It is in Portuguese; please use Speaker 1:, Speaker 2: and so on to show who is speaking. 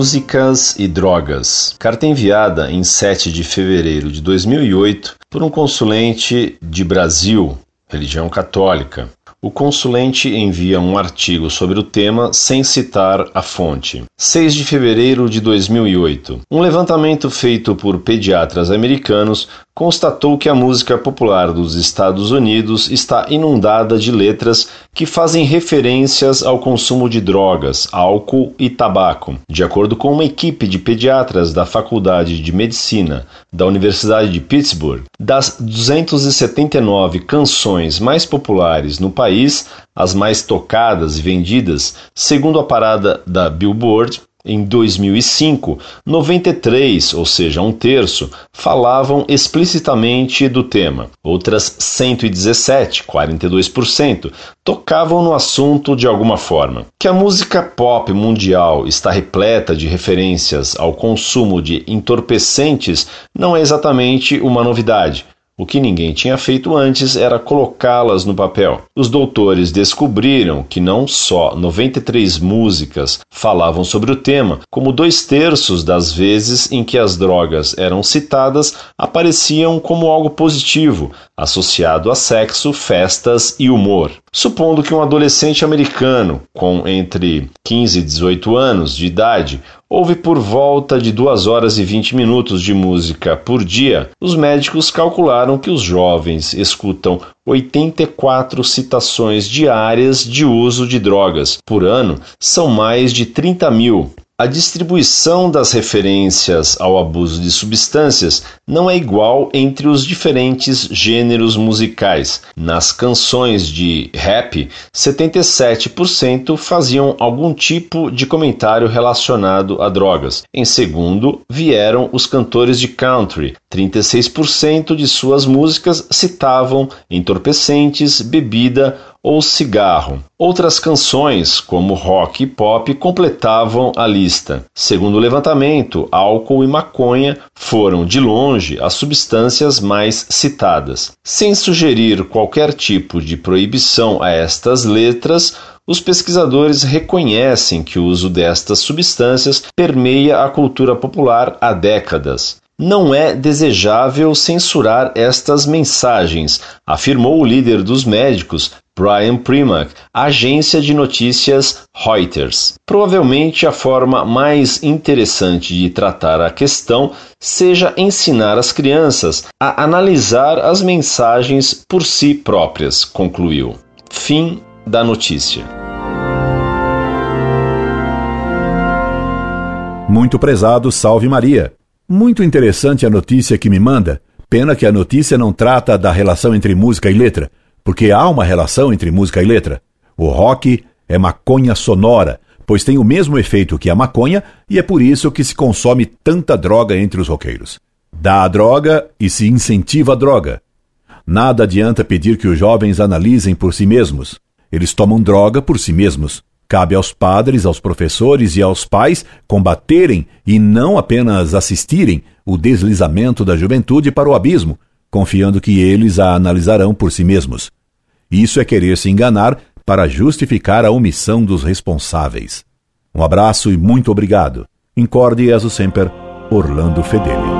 Speaker 1: Músicas e Drogas. Carta enviada em 7 de fevereiro de 2008 por um consulente de Brasil, religião católica. O consulente envia um artigo sobre o tema sem citar a fonte. 6 de fevereiro de 2008. Um levantamento feito por pediatras americanos constatou que a música popular dos Estados Unidos está inundada de letras que fazem referências ao consumo de drogas, álcool e tabaco. De acordo com uma equipe de pediatras da Faculdade de Medicina da Universidade de Pittsburgh, das 279 canções mais populares no país, as mais tocadas e vendidas, segundo a parada da Billboard, em 2005, 93, ou seja, um terço, falavam explicitamente do tema. Outras 117, 42%, tocavam no assunto de alguma forma. Que a música pop mundial está repleta de referências ao consumo de entorpecentes não é exatamente uma novidade. O que ninguém tinha feito antes era colocá-las no papel. Os doutores descobriram que não só 93 músicas falavam sobre o tema, como dois terços das vezes em que as drogas eram citadas apareciam como algo positivo, associado a sexo, festas e humor. Supondo que um adolescente americano com entre 15 e 18 anos de idade ouve por volta de 2 horas e 20 minutos de música por dia, os médicos calcularam que os jovens escutam 84 citações diárias de uso de drogas. Por ano, são mais de 30 mil. A distribuição das referências ao abuso de substâncias não é igual entre os diferentes gêneros musicais. Nas canções de rap, 77% faziam algum tipo de comentário relacionado a drogas. Em segundo, vieram os cantores de country. 36% de suas músicas citavam entorpecentes, bebida ou cigarro. Outras canções, como rock e pop, completavam a lista. Segundo o levantamento, álcool e maconha foram, de longe, as substâncias mais citadas. Sem sugerir qualquer tipo de proibição a estas letras, os pesquisadores reconhecem que o uso destas substâncias permeia a cultura popular há décadas. Não é desejável censurar estas mensagens, afirmou o líder dos médicos, Brian Primack, agência de notícias Reuters. Provavelmente a forma mais interessante de tratar a questão seja ensinar as crianças a analisar as mensagens por si próprias, concluiu. Fim da notícia.
Speaker 2: Muito prezado, salve Maria. Muito interessante a notícia que me manda. Pena que a notícia não trata da relação entre música e letra porque há uma relação entre música e letra. O rock é maconha sonora, pois tem o mesmo efeito que a maconha e é por isso que se consome tanta droga entre os roqueiros. Dá a droga e se incentiva a droga. Nada adianta pedir que os jovens analisem por si mesmos. Eles tomam droga por si mesmos. Cabe aos padres, aos professores e aos pais combaterem e não apenas assistirem o deslizamento da juventude para o abismo, confiando que eles a analisarão por si mesmos. Isso é querer se enganar para justificar a omissão dos responsáveis. Um abraço e muito obrigado. Incorde e sempre, Orlando Fedeli.